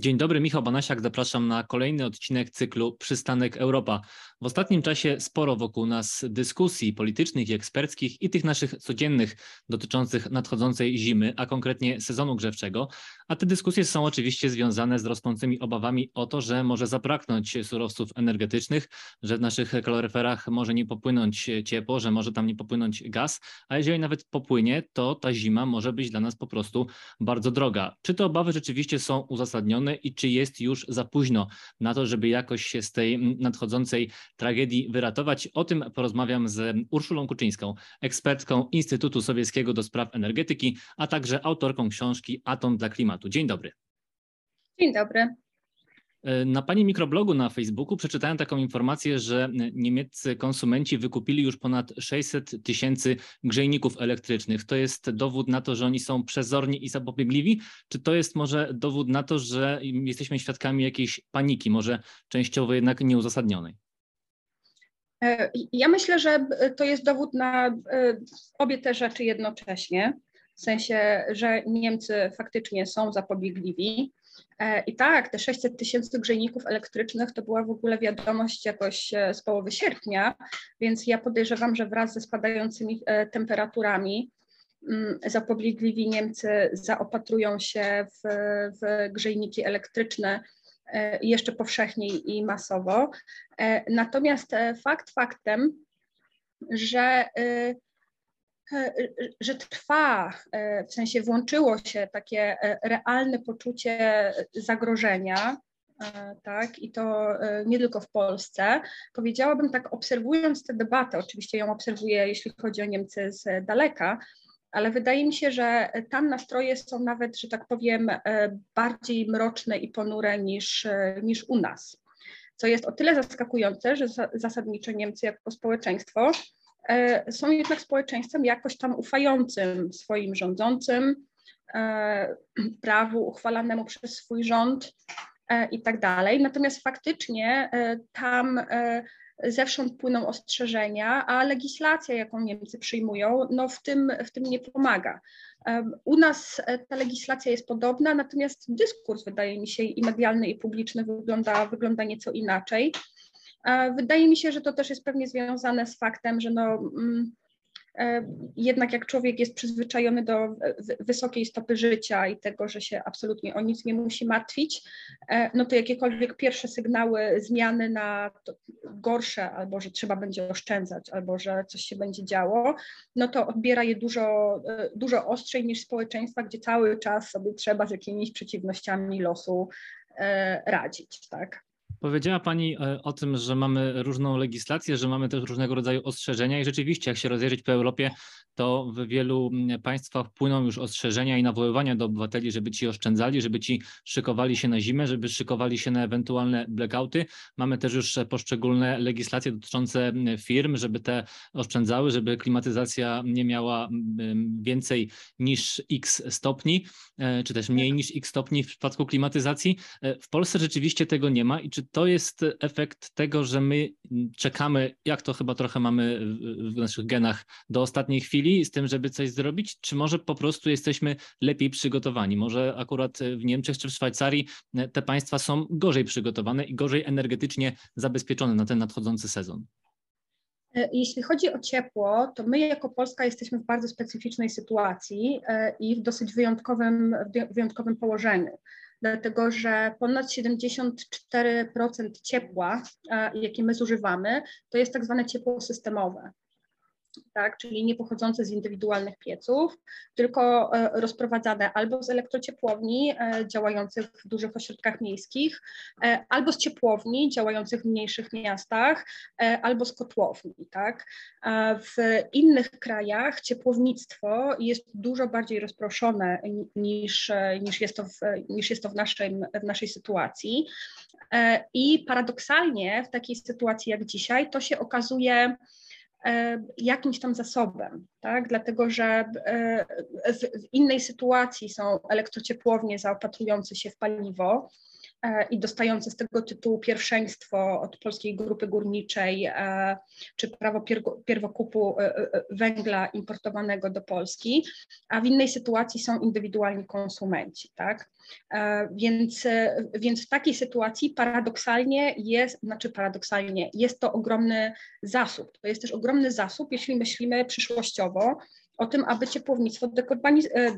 Dzień dobry, Michał Banasiak. Zapraszam na kolejny odcinek cyklu Przystanek Europa. W ostatnim czasie sporo wokół nas dyskusji politycznych i eksperckich i tych naszych codziennych dotyczących nadchodzącej zimy, a konkretnie sezonu grzewczego. A te dyskusje są oczywiście związane z rosnącymi obawami o to, że może zabraknąć surowców energetycznych, że w naszych kaloryferach może nie popłynąć ciepło, że może tam nie popłynąć gaz, a jeżeli nawet popłynie, to ta zima może być dla nas po prostu bardzo droga. Czy te obawy rzeczywiście są uzasadnione i czy jest już za późno na to, żeby jakoś się z tej nadchodzącej tragedii wyratować? O tym porozmawiam z Urszulą Kuczyńską, ekspertką Instytutu Sowieckiego do Spraw Energetyki, a także autorką książki Atom dla Klimatu. Dzień dobry. Dzień dobry. E, na Pani mikroblogu na Facebooku przeczytałem taką informację, że niemieccy konsumenci wykupili już ponad 600 tysięcy grzejników elektrycznych. To jest dowód na to, że oni są przezorni i zapobiegliwi? Czy to jest może dowód na to, że jesteśmy świadkami jakiejś paniki, może częściowo jednak nieuzasadnionej? E, ja myślę, że to jest dowód na e, obie te rzeczy jednocześnie w sensie, że Niemcy faktycznie są zapobiegliwi. E, I tak, te 600 tysięcy grzejników elektrycznych to była w ogóle wiadomość jakoś e, z połowy sierpnia, więc ja podejrzewam, że wraz ze spadającymi e, temperaturami mm, zapobiegliwi Niemcy zaopatrują się w, w grzejniki elektryczne jeszcze powszechniej i masowo. Natomiast fakt faktem, że że trwa, e, w sensie włączyło się takie e, realne poczucie zagrożenia, tak, i to nie tylko w Polsce. Powiedziałabym tak, obserwując tę debatę, oczywiście ją obserwuję, jeśli chodzi o Niemcy z daleka, ale wydaje mi się, że tam nastroje są nawet, że tak powiem, bardziej mroczne i ponure niż, niż u nas. Co jest o tyle zaskakujące, że zasadniczo Niemcy jako społeczeństwo E, są jednak społeczeństwem jakoś tam ufającym swoim rządzącym, e, prawu uchwalanemu przez swój rząd e, i tak dalej. Natomiast faktycznie tam zewsząd płyną ostrzeżenia, a legislacja, jaką Niemcy przyjmują, no w tym, w tym nie pomaga. U nas ta legislacja jest podobna, natomiast dyskurs, wydaje mi się, i medialny, i publiczny wygląda, wygląda nieco inaczej. Wydaje mi się, że to też jest pewnie związane z faktem, że no, mm, e, jednak jak człowiek jest przyzwyczajony do wysokiej stopy życia i tego, że się absolutnie o nic nie musi martwić, e, no to jakiekolwiek pierwsze sygnały zmiany na gorsze, albo że trzeba będzie oszczędzać, albo że coś się będzie działo, no to odbiera je dużo, e, dużo ostrzej niż społeczeństwa, gdzie cały czas sobie trzeba z jakimiś przeciwnościami losu radzić, tak. Powiedziała Pani e, o tym, że mamy różną legislację, że mamy też różnego rodzaju ostrzeżenia i rzeczywiście, jak się rozejrzeć po Europie, to w wielu mm, państwach płyną już ostrzeżenia i nawoływania do obywateli, żeby ci oszczędzali, żeby ci szykowali się na zimę, żeby szykowali się na ewentualne blackouty. Mamy też już poszczególne legislacje dotyczące mm, firm, żeby te oszczędzały, żeby klimatyzacja nie miała mm, więcej niż x stopni, e, czy też mniej niż x stopni w przypadku klimatyzacji. E, w Polsce rzeczywiście tego nie ma i czy to jest efekt tego, że my czekamy, jak to chyba trochę mamy w naszych genach, do ostatniej chwili z tym, żeby coś zrobić, czy może po prostu jesteśmy lepiej przygotowani? Może akurat w Niemczech czy w Szwajcarii te państwa są gorzej przygotowane i gorzej energetycznie zabezpieczone na ten nadchodzący sezon? E, jeśli chodzi o ciepło, to my jako Polska jesteśmy w bardzo specyficznej sytuacji e, i w dosyć wyjątkowym, wyjątkowym położeniu dlatego że ponad 74% ciepła, e, jakie my zużywamy, to jest tak zwane ciepło systemowe tak, czyli nie pochodzące z indywidualnych pieców, tylko e, rozprowadzane albo z elektrociepłowni e, działających w dużych ośrodkach miejskich, e, albo z ciepłowni działających w mniejszych miastach, albo z kotłowni. Tak. W innych krajach ciepłownictwo jest dużo bardziej rozproszone niż, niż, jest, to w, niż jest to w, naszym, w naszej sytuacji. I paradoksalnie w takiej sytuacji jak dzisiaj to się okazuje jakimś tam zasobem, tak? dlatego że e, w, innej sytuacji są elektrociepłownie zaopatrujące się w paliwo, E, i dostające z tego tytułu pierwszeństwo od Polskiej Grupy Górniczej e, czy prawo pierwokupu e, węgla importowanego do Polski, a w innej sytuacji są indywidualni konsumenci. Tak? Więc, więc w takiej sytuacji paradoksalnie jest, znaczy paradoksalnie, jest to ogromny zasób. To jest też ogromny zasób, jeśli myślimy przyszłościowo o tym, aby ciepłownictwo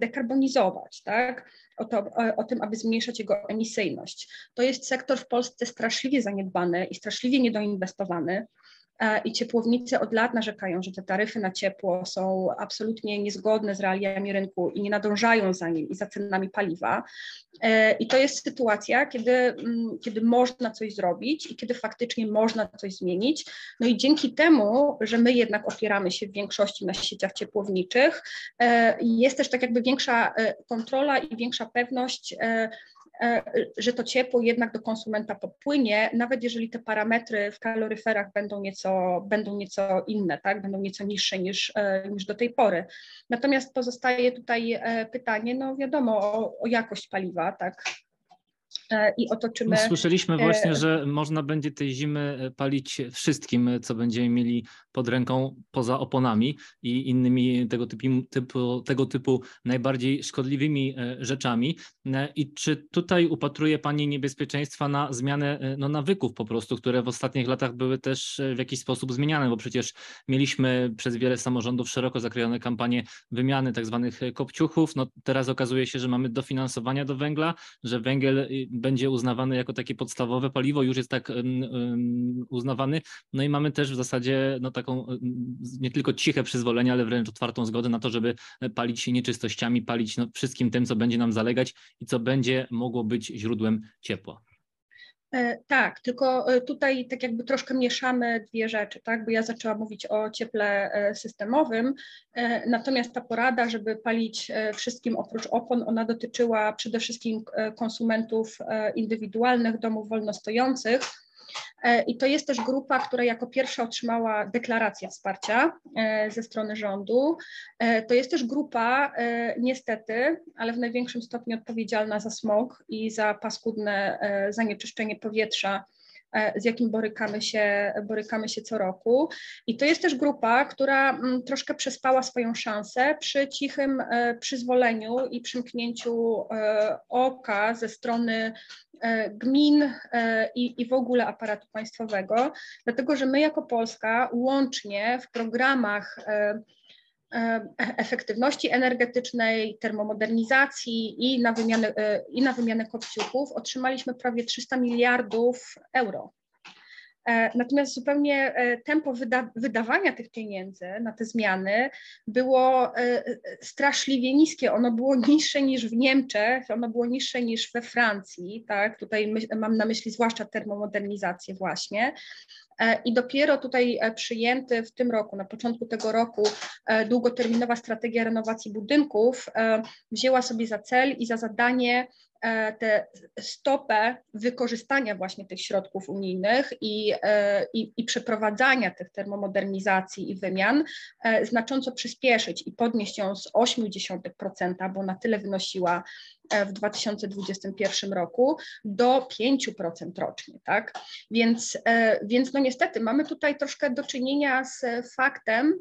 dekarbonizować, tak? O, to, o tym, aby zmniejszać jego emisyjność. To jest sektor w Polsce straszliwie zaniedbany i straszliwie niedoinwestowany. E, I ciepłownicy od lat narzekają, że te taryfy na ciepło są absolutnie niezgodne z realiami rynku i nie nadążają za nim i za cenami paliwa. E, I to jest sytuacja, kiedy, mm, kiedy można coś zrobić i kiedy faktycznie można coś zmienić. No i dzięki temu, że my jednak opieramy się w większości na sieciach ciepłowniczych, e, jest też tak jakby większa kontrola i większa pewność że to ciepło jednak do konsumenta popłynie, nawet jeżeli te parametry w kaloryferach będą nieco, będą nieco inne, tak? będą nieco niższe niż, e, niż do tej pory. Natomiast pozostaje tutaj e, pytanie, no wiadomo, o, o jakość paliwa, tak? E, i otoczymy. No, słyszeliśmy właśnie, e, że można będzie tej zimy e, palić wszystkim, co będziemy mieli pod ręką poza oponami i innymi tego typu, typu, tego typu najbardziej szkodliwymi rzeczami. I czy tutaj upatruje Pani niebezpieczeństwa na zmianę no, nawyków po prostu, które w ostatnich latach były też w jakiś sposób zmieniane, bo przecież mieliśmy przez wiele samorządów szeroko zakrojone kampanie wymiany tak zwanych kopciuchów. No, teraz okazuje się, że mamy dofinansowania do węgla, że węgiel będzie uznawany jako takie podstawowe paliwo, już jest tak uznawany. No i mamy też w zasadzie no, taką nie tylko ciche przyzwolenie, ale wręcz otwartą zgodę na to, żeby palić się nieczystościami, palić no, wszystkim tym, co będzie nam zalegać i co będzie mogło być źródłem ciepła. E, tak, tylko e, tutaj tak jakby troszkę mieszamy dwie rzeczy, tak? Bo ja zaczęłam mówić o cieple e, systemowym, natomiast ta porada, żeby palić wszystkim oprócz opon, ona dotyczyła przede wszystkim konsumentów indywidualnych, domów wolnostojących, I to jest też grupa, która jako pierwsza otrzymała deklarację wsparcia e, ze strony rządu. E, to jest też grupa, niestety, ale w największym stopniu odpowiedzialna za smog i za paskudne zanieczyszczenie powietrza z jakim borykamy się, borykamy się co roku. I to jest też grupa, która mm, troszkę przespała swoją szansę przy cichym przyzwoleniu i przymknięciu oka ze strony E, gmin e, i, i w ogóle aparatu państwowego, dlatego że my jako Polska łącznie w programach e, efektywności energetycznej, termomodernizacji i na wymianę, i na wymianę kopciuchów otrzymaliśmy prawie 300 miliardów euro. E, natomiast zupełnie e, tempo wyda wydawania tych pieniędzy na te zmiany było e, straszliwie niskie. Ono było niższe niż w Niemczech, ono było niższe niż we Francji, tak? Tutaj mam na myśli zwłaszcza termomodernizację właśnie. I dopiero tutaj przyjęty w tym roku, na początku tego roku, długoterminowa strategia renowacji budynków wzięła sobie za cel i za zadanie E, tę stopę wykorzystania właśnie tych środków unijnych i, e, i, i, przeprowadzania tych termomodernizacji i wymian e, znacząco przyspieszyć i podnieść ją z 0,8%, bo na tyle wynosiła w 2021 roku, do 5% rocznie, tak? Więc, więc no niestety mamy tutaj troszkę do czynienia z faktem,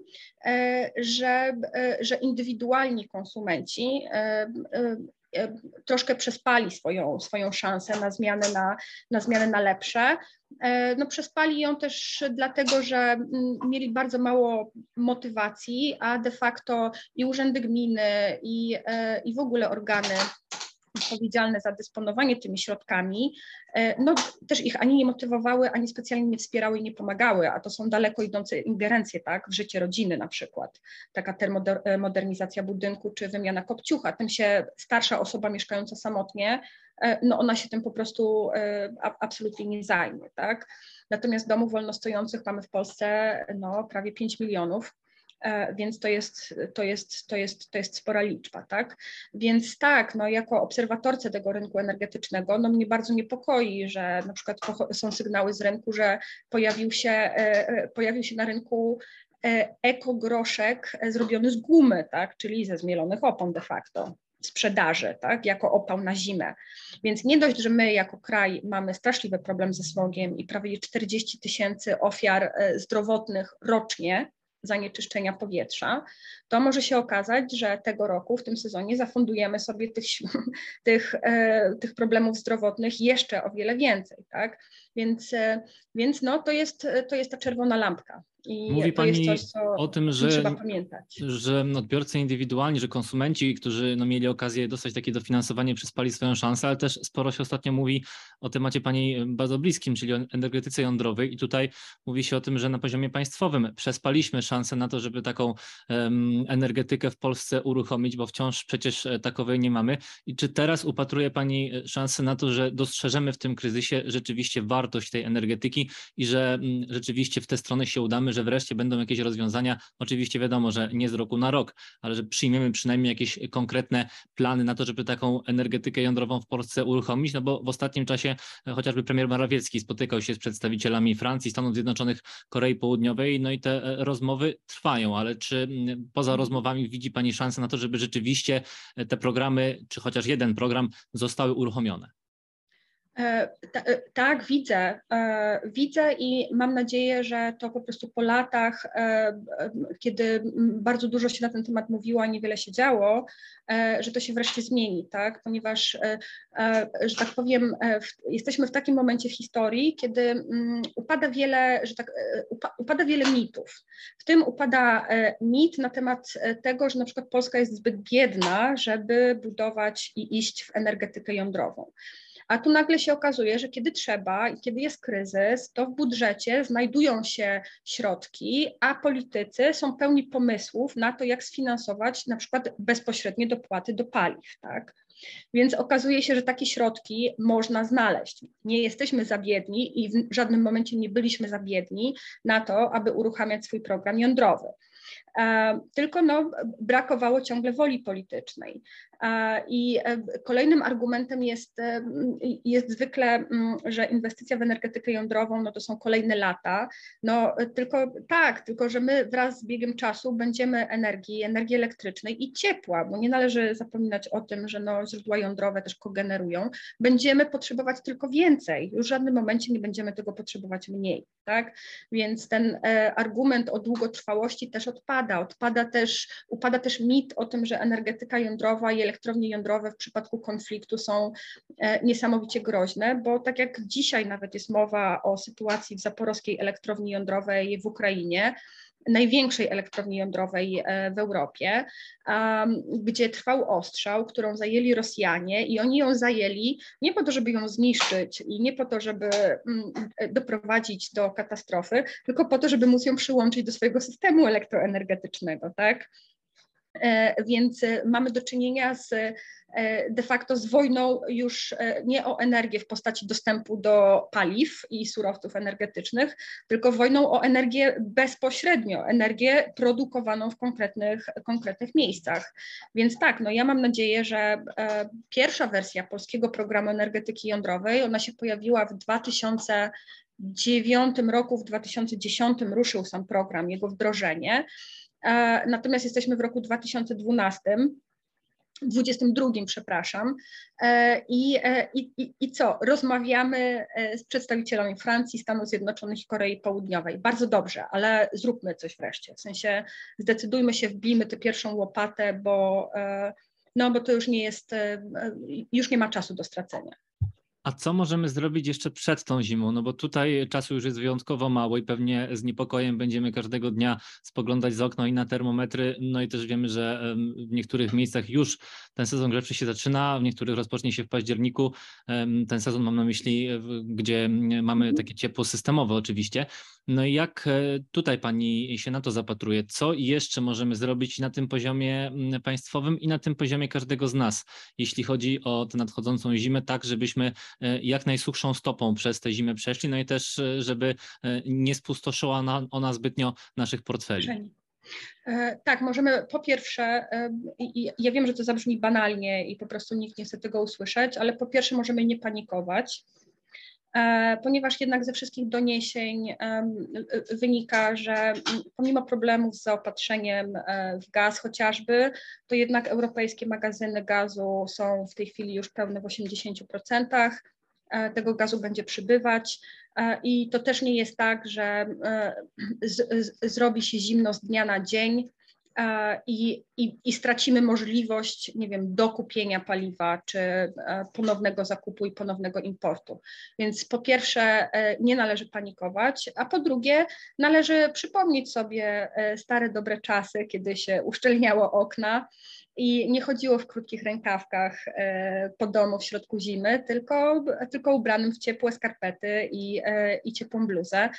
że, że indywidualni konsumenci E, troszkę przespali swoją, swoją szansę na zmianę na, na zmianę na lepsze. E, no, przespali ją też dlatego, że mm, mieli bardzo mało motywacji, a de facto i urzędy gminy, i, e, i w ogóle organy odpowiedzialne za dysponowanie tymi środkami, e, no też ich ani nie motywowały, ani specjalnie nie wspierały i nie pomagały, a to są daleko idące ingerencje tak, w życie rodziny na przykład, taka termomodernizacja budynku czy wymiana kopciucha, tym się starsza osoba mieszkająca samotnie, e, no ona się tym po prostu e, absolutnie nie zajmie, tak. Natomiast domów wolnostojących mamy w Polsce no, prawie 5 milionów, E, więc to jest, to jest, to jest, to jest spora liczba, tak? Więc tak, no jako obserwatorce tego rynku energetycznego, no mnie bardzo niepokoi, że na przykład są sygnały z rynku, że pojawił się, e, e, pojawił się na rynku ekogroszek zrobiony z gumy, tak? Czyli ze zmielonych opon de facto. sprzedaży, tak, jako opał na zimę. Więc nie dość, że my jako kraj mamy straszliwy problem ze smogiem i prawie 40 tysięcy ofiar e, zdrowotnych rocznie, zanieczyszczenia powietrza, to może się okazać, że tego roku, w tym sezonie, zafundujemy sobie tych, tych, e, tych problemów zdrowotnych jeszcze o wiele więcej. Tak? Więc, e, więc no, to, jest, to jest ta czerwona lampka. I Mówi Pani coś, o tym, że, że odbiorcy indywidualni, że konsumenci, którzy no, mieli okazję dostać takie dofinansowanie, przyspali swoją szansę, ale też sporo się ostatnio mówi o temacie Pani bardzo bliskim, czyli o energetyce jądrowej i tutaj mówi się o tym, że na poziomie państwowym przespaliśmy szansę na to, żeby taką um, energetykę w Polsce uruchomić, bo wciąż przecież e, takowej nie mamy. I czy teraz upatruje Pani e, szansę na to, że dostrzeżemy w tym kryzysie rzeczywiście wartość tej energetyki i że um, rzeczywiście w tę stronę się udamy, że wreszcie będą jakieś rozwiązania. Oczywiście wiadomo, że nie z roku na rok, ale że przyjmiemy przynajmniej jakieś konkretne plany na to, żeby taką energetykę jądrową w Polsce uruchomić, no bo w ostatnim czasie e, chociażby premier Morawiecki spotykał się z przedstawicielami Francji, Stanów Zjednoczonych, Korei Południowej, no i te e, rozmowy trwają, ale czy poza rozmowami widzi Pani szansę na to, żeby rzeczywiście e, te programy, czy chociaż jeden program zostały uruchomione? E, e, tak, widzę. E, widzę i mam nadzieję, że to po prostu po latach, kiedy bardzo dużo się na ten temat mówiło, a niewiele się działo, że to się wreszcie zmieni, tak? Ponieważ, że tak powiem, jesteśmy w takim momencie w historii, kiedy mm, upada wiele, że tak, upada wiele mitów. W tym upada mit na temat tego, że na przykład Polska jest zbyt biedna, żeby budować i iść w energetykę jądrową. A tu nagle się okazuje, że kiedy trzeba i kiedy jest kryzys, to w budżecie znajdują się środki, a politycy są pełni pomysłów na to, jak sfinansować na przykład bezpośrednie dopłaty do paliw. Tak? Więc okazuje się, że takie środki można znaleźć. Nie jesteśmy za biedni i w żadnym momencie nie byliśmy za biedni na to, aby uruchamiać swój program jądrowy. E, tylko no, brakowało ciągle woli politycznej. I e, kolejnym argumentem jest, e, jest zwykle, że inwestycja w energetykę jądrową no to są kolejne lata. No tylko tak, tylko że my wraz z biegiem czasu będziemy energii, energii elektrycznej i ciepła, bo nie należy zapominać o tym, że no źródła jądrowe też kogenerują. Będziemy potrzebować tylko więcej. Już w żadnym momencie nie będziemy tego potrzebować mniej, tak? Więc ten e, argument o długotrwałości też odpada. Odpada też, upada też mit o tym, że energetyka jądrowa i elektrownie jądrowe w przypadku konfliktu są e, niesamowicie groźne, bo tak jak dzisiaj nawet jest mowa o sytuacji w zaporowskiej elektrowni jądrowej w Ukrainie, największej elektrowni jądrowej e, w Europie, gdzie trwał ostrzał, którą zajęli Rosjanie i oni ją zajęli nie po to, żeby ją zniszczyć i nie po to, żeby mm, doprowadzić do katastrofy, tylko po to, żeby móc ją przyłączyć do swojego systemu elektroenergetycznego, tak? E, więc e, mamy do czynienia z e, de facto z wojną już nie o energię w postaci dostępu do paliw i surowców energetycznych, tylko wojną o energię bezpośrednio, energię produkowaną w konkretnych, konkretnych miejscach. Więc tak, no ja mam nadzieję, że pierwsza wersja polskiego programu energetyki jądrowej, ona się pojawiła w 2009 roku, w 2010 ruszył sam program, jego wdrożenie. E, natomiast jesteśmy w roku 2012. 22, przepraszam. E, I, e, i, I co? Rozmawiamy z przedstawicielami Francji, Stanów Zjednoczonych i Korei Południowej. Bardzo dobrze, ale zróbmy coś wreszcie. W sensie zdecydujmy się, wbijmy tę pierwszą łopatę, bo, no, bo to już nie jest, już nie ma czasu do stracenia. A co możemy zrobić jeszcze przed tą zimą? No bo tutaj czasu już jest wyjątkowo mało i pewnie z niepokojem będziemy każdego dnia spoglądać z okna i na termometry. No i też wiemy, że w niektórych miejscach już ten sezon grzewczy się zaczyna, w niektórych rozpocznie się w październiku. Ten sezon mam na myśli, gdzie mamy mhm. takie ciepło systemowe oczywiście. No i jak e, tutaj Pani się na to zapatruje? Co jeszcze możemy zrobić na tym poziomie mm, państwowym i na tym poziomie każdego z nas, jeśli chodzi o tę nadchodzącą zimę, tak żebyśmy e, jak najsuchszą stopą przez tę zimę przeszli, no i też e, żeby nie spustoszyła ona zbytnio naszych portfeli? Tak, możemy po pierwsze, ja wiem, że to zabrzmi banalnie i po prostu nikt nie chce tego usłyszeć, ale po pierwsze możemy nie panikować ponieważ jednak ze wszystkich doniesień wynika, że pomimo problemów z zaopatrzeniem w gaz chociażby, to jednak europejskie magazyny gazu są w tej chwili już pełne w 80%. Tego gazu będzie przybywać. I to też nie jest tak, że z, z, zrobi się zimno z dnia na dzień i, i, i, stracimy możliwość, nie wiem, dokupienia paliwa czy ponownego zakupu i ponownego importu. Więc po pierwsze e, nie należy panikować, a po drugie należy przypomnieć sobie e, stare dobre czasy, kiedy się uszczelniało okna i nie chodziło w krótkich rękawkach e, po domu w środku zimy, tylko, tylko ubranym w ciepłe skarpety i, e, i ciepłą bluzę.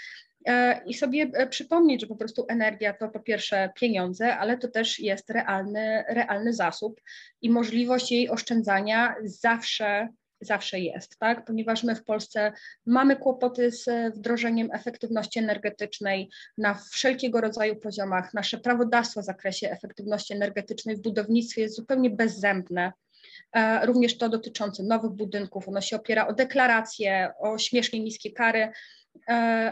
E, I sobie przypomnieć, że po prostu energia to po pierwsze pieniądze, ale to też jest realny, realny zasób i możliwość jej oszczędzania zawsze zawsze jest, tak? Ponieważ my w Polsce mamy kłopoty z wdrożeniem efektywności energetycznej na wszelkiego rodzaju poziomach. Nasze prawodawstwo w zakresie efektywności energetycznej w budownictwie jest zupełnie bezzębne. E, również to dotyczące nowych budynków, ono się opiera o deklaracje, o śmiesznie niskie kary E,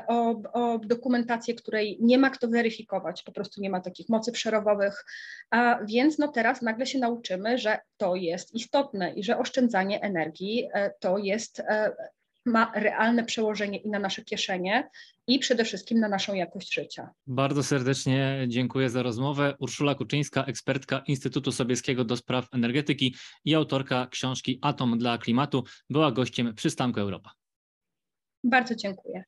o, o, dokumentację, której nie ma kto weryfikować, po prostu nie ma takich mocy przerobowych, a więc no teraz nagle się nauczymy, że to jest istotne i że oszczędzanie energii e, to jest, e, ma realne przełożenie i na nasze kieszenie i przede wszystkim na naszą jakość życia. Bardzo serdecznie dziękuję za rozmowę. Urszula Kuczyńska, ekspertka Instytutu Sobieskiego do Spraw Energetyki i autorka książki Atom dla Klimatu, była gościem przystanku Europa. Bardzo dziękuję.